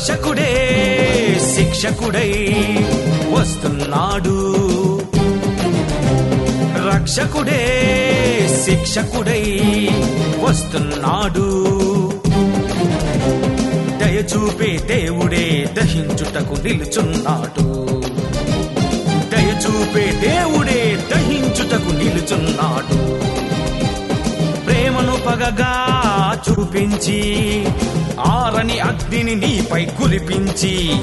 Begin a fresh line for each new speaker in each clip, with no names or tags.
రక్షకుడే శిక్షకుడై వస్తున్నాడు. రక్షకుడే శిక్షకుడై వస్తున్నాడు. దయచూపే దేవుడే దహించుటకు నిలుచున్నాడు. దయచూపే దేవుడే దహించుటకు నిలుచున్నాడు. ప్రేమను పగగా చూపించి ఆరని అగ్నిని నీపై కురిపించి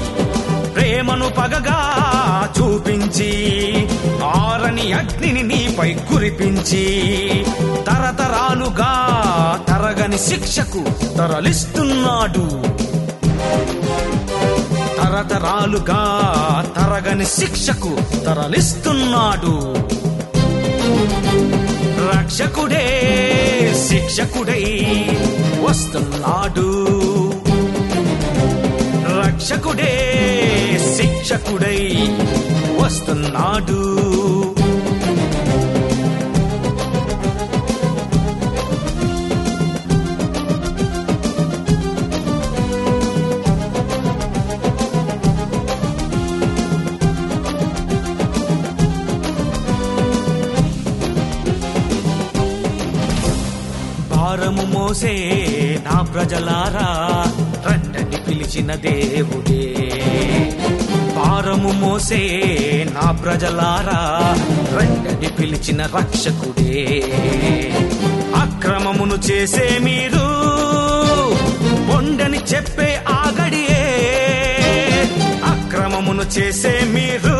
ప్రేమను పగగా చూపించి ఆరని అగ్నిని నీపై కురిపించి తరతరాలుగా తరగని శిక్షకు తరలిస్తున్నాడు. తరతరాలుగా తరగని శిక్షకు తరలిస్తున్నాడు. రక్షకుడే శిక్షకుడై వస్తున్నాడు. రక్షకుడే శిక్షకుడై వస్తున్నాడు. భారము మోసే నా ప్రజలారా పిలిచిన దేవుడే. భారము మోసే నా ప్రజలారా రండని పిలిచిన రక్షకుడే. అక్రమమును చేసే మీరు పొండని చెప్పే ఆగడియే అక్రమమును చేసే మీరు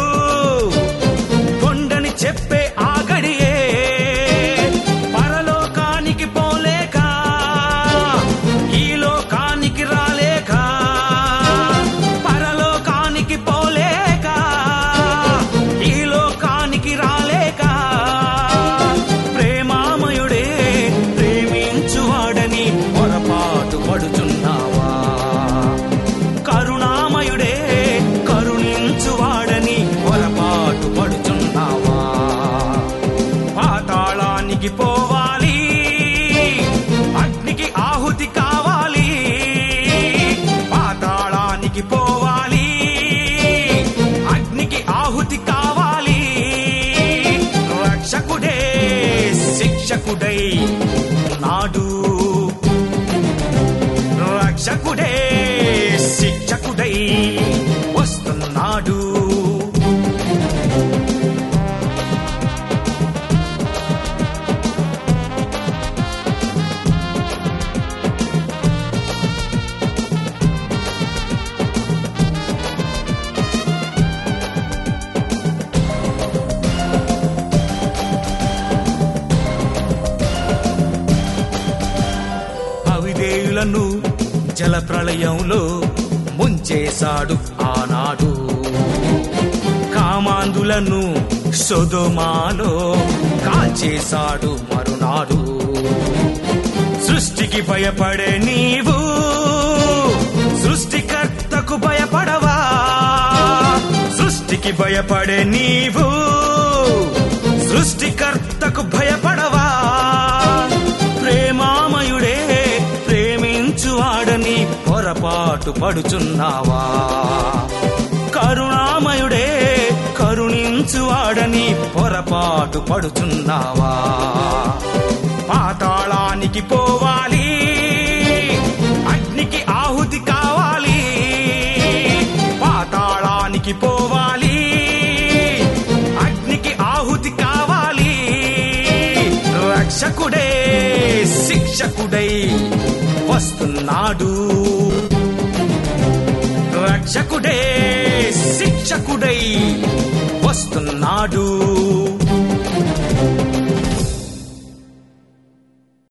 పొరపాటు పడుచున్నావా? కరుణామయుడే కరుణించువాడని పొరపాటు పడుచున్నావా? పాతాళానికి పోవాలి అగ్నికి ఆహుతి కావాలి పాతాళానికి పోవాలి అగ్నికి ఆహుతి కావాలి. రక్షకుడే శిక్షకుడై వస్తున్నాడు జల ప్రళయంలో ముంచేశాడు ఆనాడు. కామాందులను సొదొమాలో కాల్చేశాడు మరునాడు. సృష్టికి భయపడే నీవు సృష్టికర్తకు భయపడవా? సృష్టికి భయపడే నీవు సృష్టికర్తకు భయపడవా? ప్రేమామయుడే ప్రేమించువాడని పొరపాటు పడుచున్నావా? కరుణామయుడే మంచువాడని పొరపాటు పడుచున్నావా? పాతాళానికి పోవాలి అగ్నికి ఆహుతి కావాలి పాతాళానికి పోవాలి అగ్నికి ఆహుతి కావాలి. రక్షకుడే శిక్షకుడై వస్తున్నాడు. రక్షకుడే శిక్షకుడై వస్తున్నాడు.